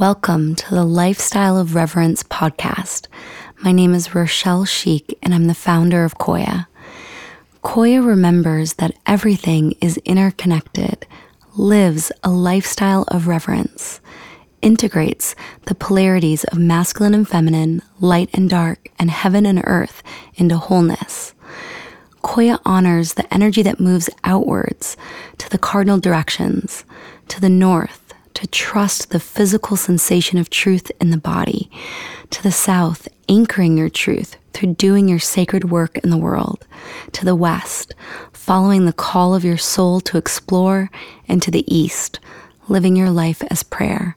Welcome to the Lifestyle of Reverence podcast. My name is Rochelle Schieck, and I'm the founder of Qoya. Qoya remembers that everything is interconnected, lives a lifestyle of reverence, integrates the polarities of masculine and feminine, light and dark, and heaven and earth into wholeness. Qoya honors the energy that moves outwards to the cardinal directions, to the north to trust the physical sensation of truth in the body. To the south, anchoring your truth through doing your sacred work in the world. To the west, following the call of your soul to explore. And to the east, living your life as prayer.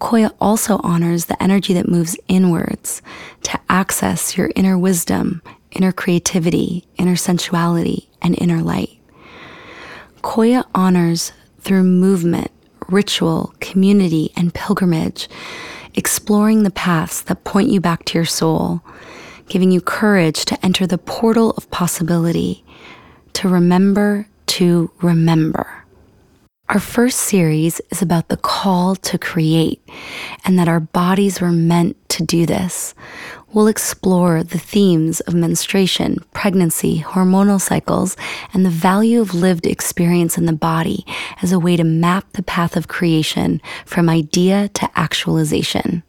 Qoya also honors the energy that moves inwards to access your inner wisdom, inner creativity, inner sensuality, and inner light. Qoya honors through movement ritual, community, and pilgrimage, exploring the paths that point you back to your soul, giving you courage to enter the portal of possibility, to remember to remember. Our first series is about the call to create and that our bodies were meant to do this. We'll explore the themes of menstruation, pregnancy, hormonal cycles, and the value of lived experience in the body as a way to map the path of creation from idea to actualization.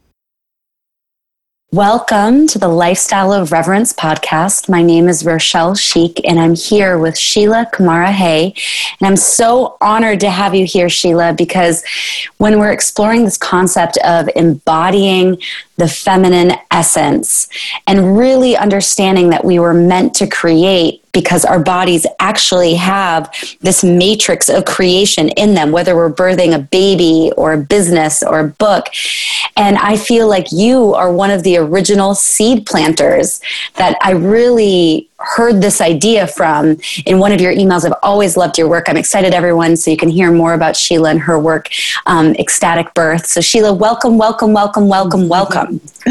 Welcome to the Lifestyle of Reverence podcast. My name is Rochelle Schieck, and I'm here with Sheila Kamara Hay. And I'm so honored to have you here, Sheila, because when we're exploring this concept of embodying the feminine essence and really understanding that we were meant to create because our bodies actually have this matrix of creation in them, whether we're birthing a baby or a business or a book. And I feel like you are one of the original seed planters that I really heard this idea from in one of your emails. I've always loved your work. I'm excited, everyone, so you can hear more about Sheila and her work, um, Ecstatic Birth. So, Sheila, welcome, welcome, welcome, welcome, welcome.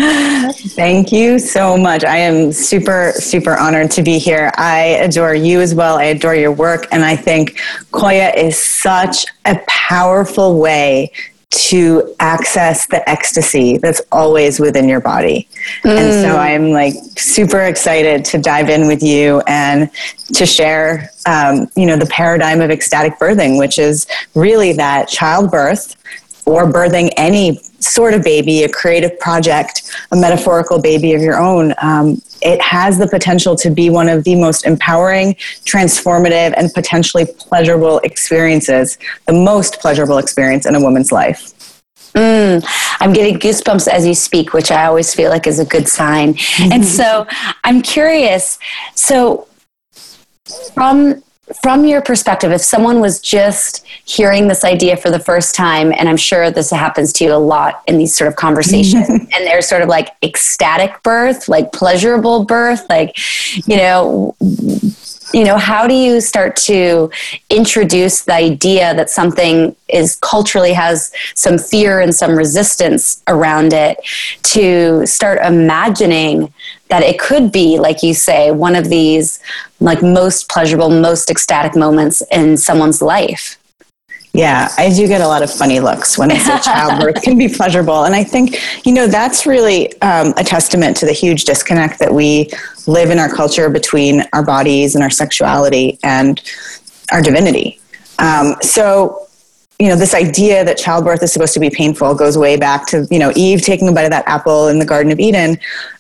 Thank you so much. I am super, super honored to be here. I adore you as well. I adore your work. And I think Qoya is such a powerful way to access the ecstasy that's always within your body. Mm. And so mm. I'm like super excited to dive in with you and to share, um, you know, the paradigm of ecstatic birthing, which is really that childbirth or birthing any sort of baby, a creative project, a metaphorical baby of your own, um, it has the potential to be one of the most empowering, transformative, and potentially pleasurable experiences, the most pleasurable experience in a woman's life. Mm, I'm getting goosebumps as you speak, which I always feel like is a good sign. And so I'm curious. So, from from your perspective, if someone was just hearing this idea for the first time, and I'm sure this happens to you a lot in these sort of conversations, and they're sort of like ecstatic birth, like pleasurable birth, like, you know, you know how do you start to introduce the idea that something is culturally has some fear and some resistance around it to start imagining that it could be like you say one of these like most pleasurable most ecstatic moments in someone's life yeah, I do get a lot of funny looks when I say childbirth can be pleasurable. And I think, you know, that's really um, a testament to the huge disconnect that we live in our culture between our bodies and our sexuality and our divinity. Um, so, you know, this idea that childbirth is supposed to be painful goes way back to, you know, Eve taking a bite of that apple in the Garden of Eden.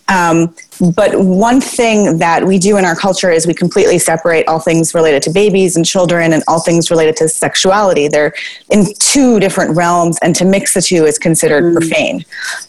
Um, but one thing that we do in our culture is we completely separate all things related to babies and children and all things related to sexuality. They're in two different realms, and to mix the two is considered mm. profane.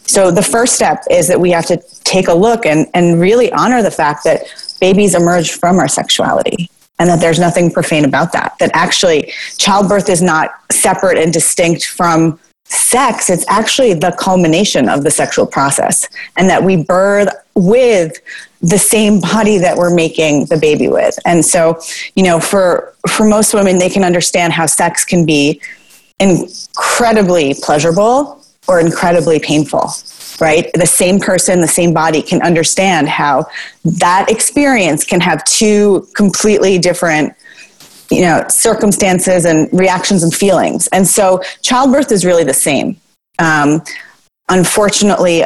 So the first step is that we have to take a look and, and really honor the fact that babies emerge from our sexuality and that there's nothing profane about that. That actually, childbirth is not separate and distinct from sex, it's actually the culmination of the sexual process, and that we birth with the same body that we're making the baby with. And so, you know, for for most women, they can understand how sex can be incredibly pleasurable or incredibly painful. Right? The same person, the same body can understand how that experience can have two completely different you know circumstances and reactions and feelings and so childbirth is really the same um, unfortunately,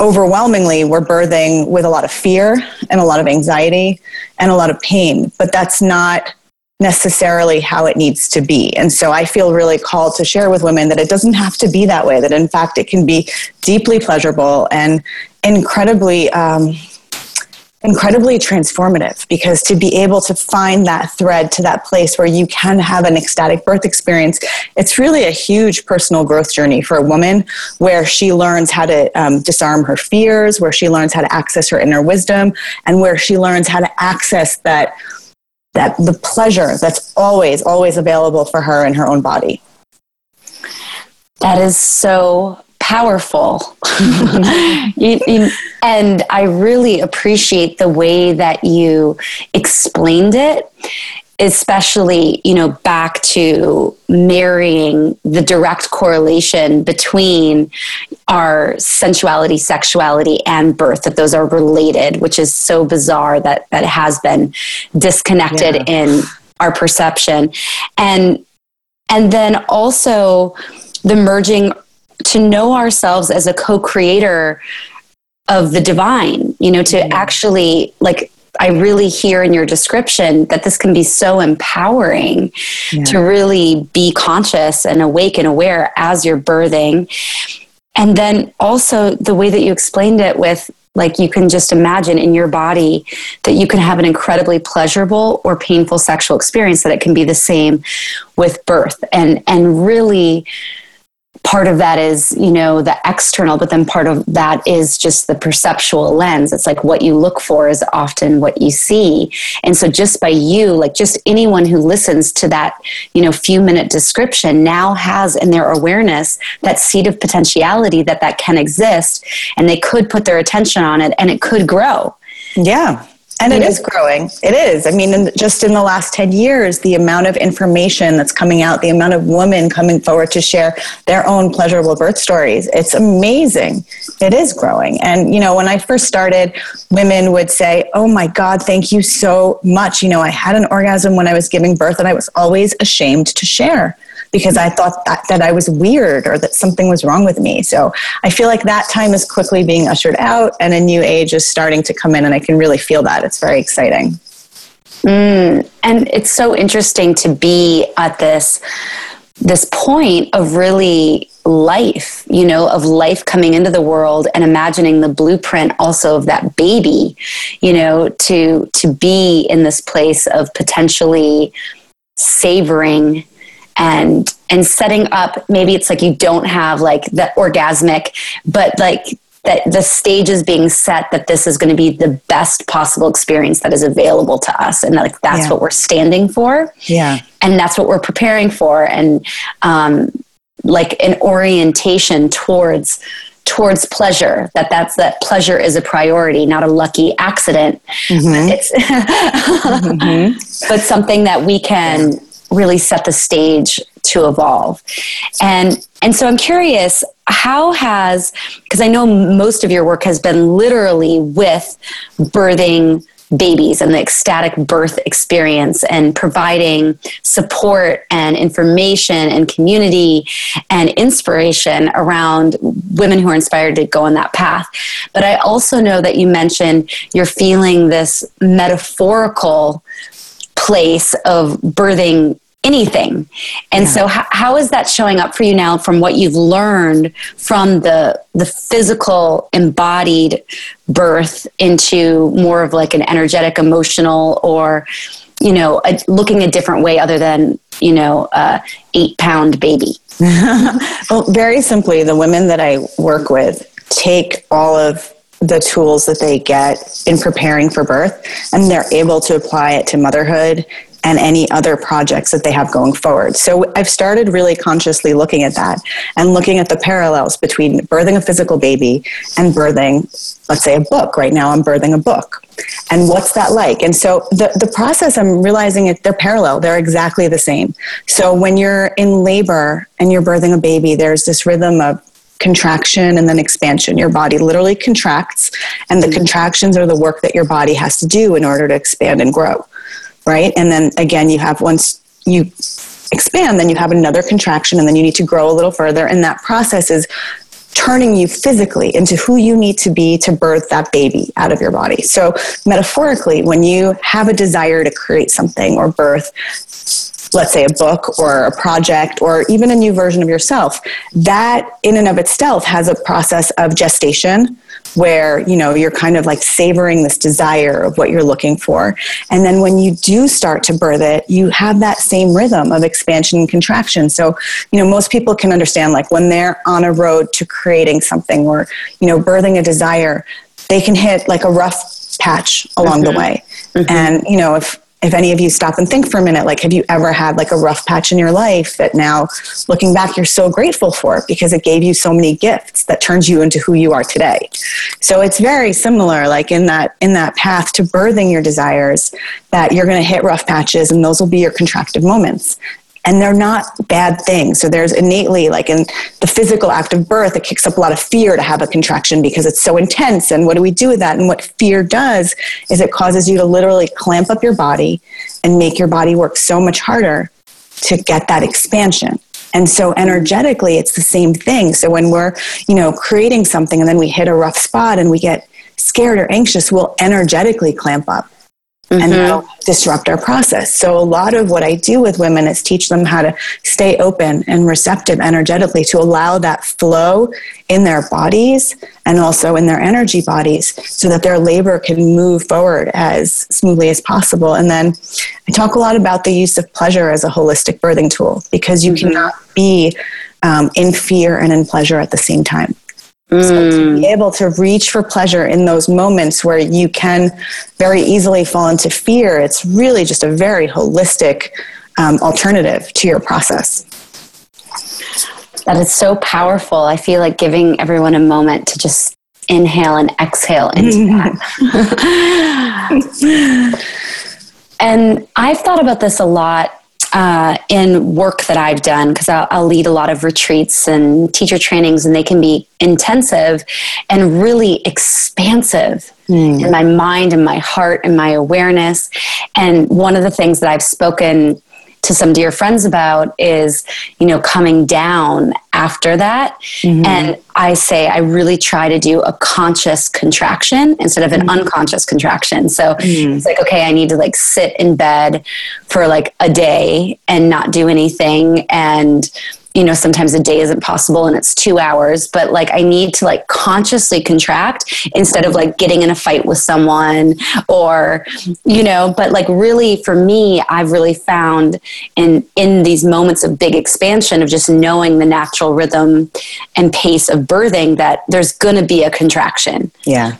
overwhelmingly, we're birthing with a lot of fear and a lot of anxiety and a lot of pain. But that's not necessarily how it needs to be. And so I feel really called to share with women that it doesn't have to be that way, that in fact it can be deeply pleasurable and incredibly. Um, incredibly transformative because to be able to find that thread to that place where you can have an ecstatic birth experience it's really a huge personal growth journey for a woman where she learns how to um, disarm her fears where she learns how to access her inner wisdom and where she learns how to access that that the pleasure that's always always available for her in her own body. That is so powerful. You, you, and i really appreciate the way that you explained it especially you know back to marrying the direct correlation between our sensuality sexuality and birth that those are related which is so bizarre that that has been disconnected yeah. in our perception and and then also the merging to know ourselves as a co-creator of the divine you know to mm-hmm. actually like I really hear in your description that this can be so empowering yeah. to really be conscious and awake and aware as you're birthing. And then also the way that you explained it with like you can just imagine in your body that you can have an incredibly pleasurable or painful sexual experience that it can be the same with birth and and really part of that is you know the external but then part of that is just the perceptual lens. It's like what you look for is often what you see. And so just by you like just anyone who listens to that you know few minute description now has in their awareness that seed of potentiality that that can exist and they could put their attention on it and it could grow. Yeah and it is growing. It is. I mean, in, just in the last 10 years, the amount of information that's coming out, the amount of women coming forward to share their own pleasurable birth stories, it's amazing. It is growing. And, you know, when I first started, women would say, Oh my God, thank you so much. You know, I had an orgasm when I was giving birth and I was always ashamed to share because I thought that, that I was weird or that something was wrong with me. So I feel like that time is quickly being ushered out and a new age is starting to come in, and I can really feel that. It's very exciting. Mm, and it's so interesting to be at this this point of really life, you know, of life coming into the world and imagining the blueprint also of that baby, you know, to to be in this place of potentially savoring and and setting up maybe it's like you don't have like the orgasmic but like that the stage is being set that this is going to be the best possible experience that is available to us and like that's yeah. what we're standing for yeah and that's what we're preparing for and um, like an orientation towards towards pleasure that that's that pleasure is a priority not a lucky accident mm-hmm. it's mm-hmm. but something that we can really set the stage to evolve. And and so I'm curious, how has because I know most of your work has been literally with birthing babies and the ecstatic birth experience and providing support and information and community and inspiration around women who are inspired to go on that path. But I also know that you mentioned you're feeling this metaphorical place of birthing anything. And yeah. so how, how is that showing up for you now from what you've learned from the the physical embodied birth into more of like an energetic emotional or you know a, looking a different way other than you know a 8 pound baby. well very simply the women that I work with take all of the tools that they get in preparing for birth and they're able to apply it to motherhood and any other projects that they have going forward. So I've started really consciously looking at that and looking at the parallels between birthing a physical baby and birthing, let's say, a book. Right now, I'm birthing a book. And what's that like? And so the, the process, I'm realizing it, they're parallel, they're exactly the same. So when you're in labor and you're birthing a baby, there's this rhythm of contraction and then expansion. Your body literally contracts, and the mm-hmm. contractions are the work that your body has to do in order to expand and grow right? And then again, you have once you expand, then you have another contraction, and then you need to grow a little further. And that process is turning you physically into who you need to be to birth that baby out of your body. So, metaphorically, when you have a desire to create something or birth, let's say a book or a project or even a new version of yourself, that in and of itself has a process of gestation where you know you're kind of like savoring this desire of what you're looking for and then when you do start to birth it you have that same rhythm of expansion and contraction so you know most people can understand like when they're on a road to creating something or you know birthing a desire they can hit like a rough patch along mm-hmm. the way mm-hmm. and you know if if any of you stop and think for a minute, like, have you ever had like a rough patch in your life that now looking back, you're so grateful for because it gave you so many gifts that turns you into who you are today. So it's very similar, like in that, in that path to birthing your desires that you're going to hit rough patches and those will be your contractive moments and they're not bad things. So there's innately, like in the physical act of birth, it kicks up a lot of fear to have a contraction because it's so intense. And what do we do with that? And what fear does is it causes you to literally clamp up your body and make your body work so much harder to get that expansion. And so energetically, it's the same thing. So when we're, you know, creating something and then we hit a rough spot and we get scared or anxious, we'll energetically clamp up mm-hmm. and that'll disrupt our process. So, a lot of what I do with women is teach them how to stay open and receptive energetically to allow that flow in their bodies and also in their energy bodies so that their labor can move forward as smoothly as possible. And then I talk a lot about the use of pleasure as a holistic birthing tool because you mm-hmm. cannot be um, in fear and in pleasure at the same time. Mm. So to be able to reach for pleasure in those moments where you can very easily fall into fear, it's really just a very holistic um, alternative to your process. That is so powerful. I feel like giving everyone a moment to just inhale and exhale into that. and I've thought about this a lot uh, in work that I've done, because I'll, I'll, lead a lot of retreats and teacher trainings, and they can be intensive and really expansive mm. in my mind and my heart and my awareness. And one of the things that I've spoken to some dear friends about is, you know, coming down after that. Mm-hmm. And I say, I really try to do a conscious contraction instead of an mm-hmm. unconscious contraction. So mm-hmm. it's like, okay, I need to like sit in bed for like a day and not do anything and you know sometimes a day isn't possible and it's two hours but like i need to like consciously contract instead of like getting in a fight with someone or you know but like really for me i've really found in in these moments of big expansion of just knowing the natural rhythm and pace of birthing that there's going to be a contraction. Yeah.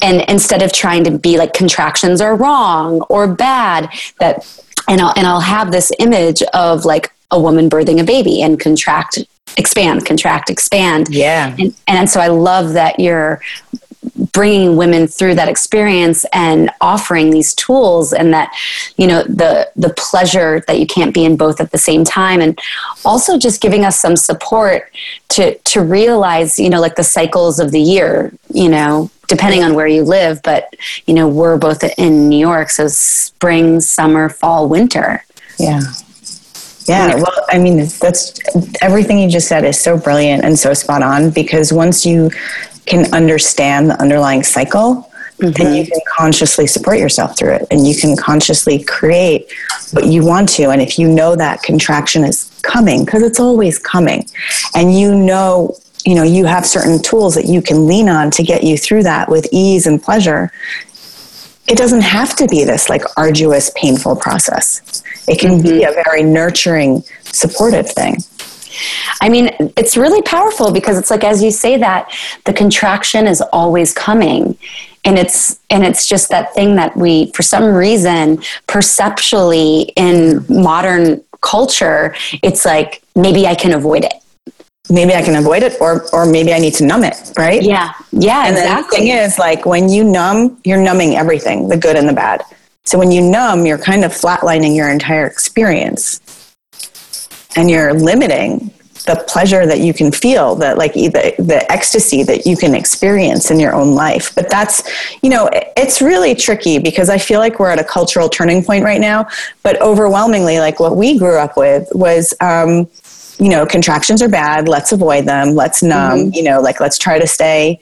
And instead of trying to be like contractions are wrong or bad that and I'll, and I'll have this image of like a woman birthing a baby and contract expand contract expand. Yeah. And, and so i love that you're bringing women through that experience and offering these tools and that you know the the pleasure that you can't be in both at the same time and also just giving us some support to to realize you know like the cycles of the year you know depending on where you live but you know we're both in New York so spring summer fall winter. Yeah yeah, well, I mean, that's everything you just said is so brilliant and so spot on because once you can understand the underlying cycle, mm-hmm. then you can consciously support yourself through it and you can consciously create what you want to. And if you know that contraction is coming, because it's always coming, and you know, you know, you have certain tools that you can lean on to get you through that with ease and pleasure, it doesn't have to be this like arduous, painful process. It can mm-hmm. be a very nurturing, supportive thing. I mean, it's really powerful because it's like as you say that the contraction is always coming. And it's and it's just that thing that we for some reason perceptually in modern culture, it's like maybe I can avoid it maybe I can avoid it or or maybe I need to numb it, right? Yeah. Yeah, and exactly. the thing is like when you numb, you're numbing everything, the good and the bad. So when you numb, you're kind of flatlining your entire experience. And you're limiting the pleasure that you can feel, that like the, the ecstasy that you can experience in your own life. But that's, you know, it's really tricky because I feel like we're at a cultural turning point right now. But overwhelmingly, like what we grew up with was, um, you know, contractions are bad. Let's avoid them. Let's numb. Mm-hmm. You know, like let's try to stay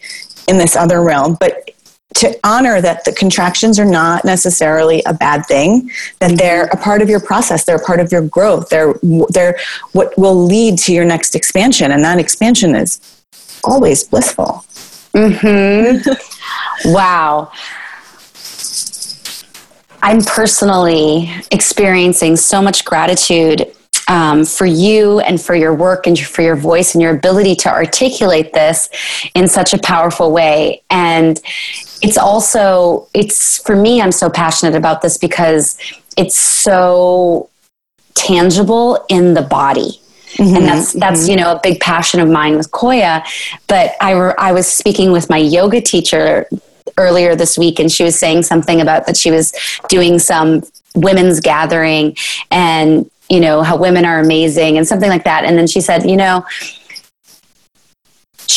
in this other realm. But to honor that the contractions are not necessarily a bad thing that they're a part of your process they're a part of your growth they're they're what will lead to your next expansion and that expansion is always blissful mm-hmm. wow i'm personally experiencing so much gratitude um, for you and for your work and for your voice and your ability to articulate this in such a powerful way. And it's also, it's for me, I'm so passionate about this because it's so tangible in the body. Mm-hmm, and that's that's mm-hmm. you know a big passion of mine with Qoya. But I re- I was speaking with my yoga teacher earlier this week, and she was saying something about that she was doing some women's gathering, and you know, how women are amazing and something like that. And then she said, you know,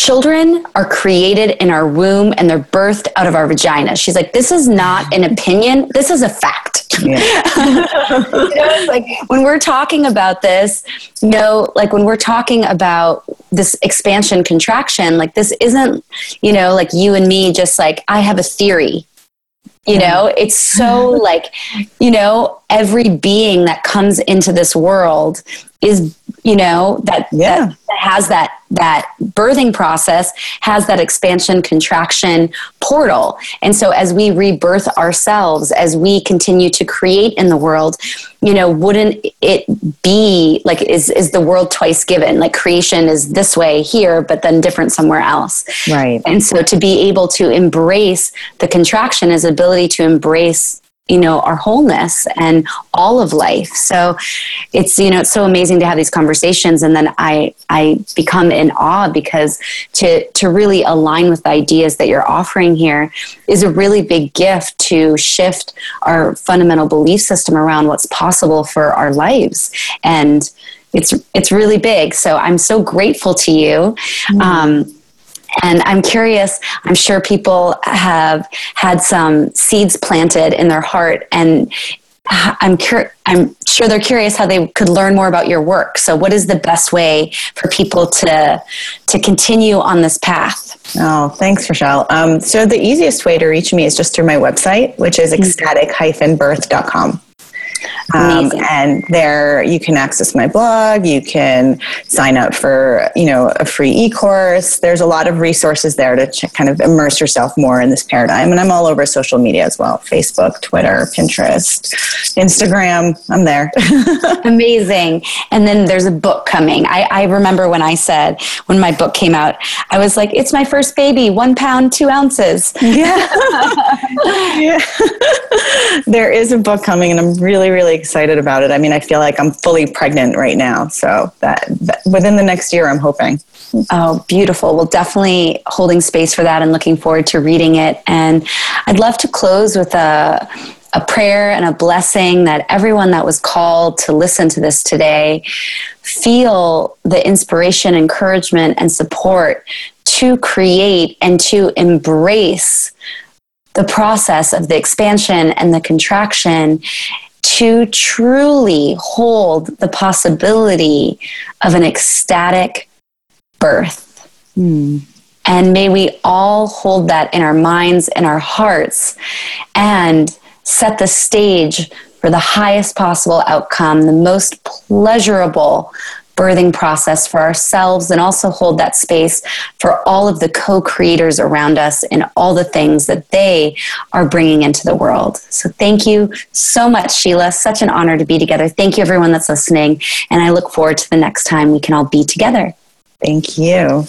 children are created in our womb and they're birthed out of our vagina. She's like, this is not an opinion, this is a fact. Yeah. you know, like when we're talking about this, you know, like when we're talking about this expansion contraction, like this isn't, you know, like you and me just like, I have a theory you know, it's so like, you know, every being that comes into this world is, you know, that, yeah. that, that has that that birthing process has that expansion contraction portal. And so as we rebirth ourselves, as we continue to create in the world, you know, wouldn't it be like is is the world twice given? Like creation is this way here, but then different somewhere else. Right. And so to be able to embrace the contraction is ability to embrace you know our wholeness and all of life. So it's you know it's so amazing to have these conversations. And then i i become in awe because to to really align with the ideas that you're offering here is a really big gift to shift our fundamental belief system around what's possible for our lives. And it's it's really big. So i'm so grateful to you. Mm. um, and I'm curious, I'm sure people have had some seeds planted in their heart and I'm cur- I'm sure they're curious how they could learn more about your work. So what is the best way for people to to continue on this path? Oh, thanks, Rochelle. Um, so the easiest way to reach me is just through my website, which is mm-hmm. ecstatic-birth.com. Um, and there you can access my blog. You can sign up for, you know, a free e-course. There's a lot of resources there to ch- kind of immerse yourself more in this paradigm. And I'm all over social media as well. Facebook, Twitter, Pinterest, Instagram. I'm there. Amazing. And then there's a book coming. I, I remember when I said, when my book came out, I was like, it's my first baby, one pound, two ounces. Yeah. yeah. there is a book coming and I'm really, really excited about it. I mean, I feel like I'm fully pregnant right now. So that, that within the next year, I'm hoping. Oh, beautiful. Well, definitely holding space for that and looking forward to reading it. And I'd love to close with a, a prayer and a blessing that everyone that was called to listen to this today feel the inspiration, encouragement, and support to create and to embrace the process of the expansion and the contraction to truly hold the possibility of an ecstatic birth. Mm. And may we all hold that in our minds and our hearts and set the stage for the highest possible outcome, the most pleasurable birthing process for ourselves and also hold that space for all of the co creators around us and all the things that they are bringing into the world. So, thank you so much, Sheila. Such an honor to be together. Thank you, everyone that's listening. And I look forward to the next time we can all be together. Thank you.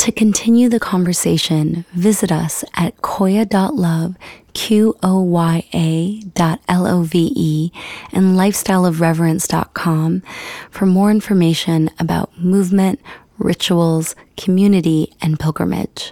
To continue the conversation, visit us at qoya.love, Q O Y A dot L O V E, and lifestyleofreverence.com for more information about movement, rituals, community, and pilgrimage.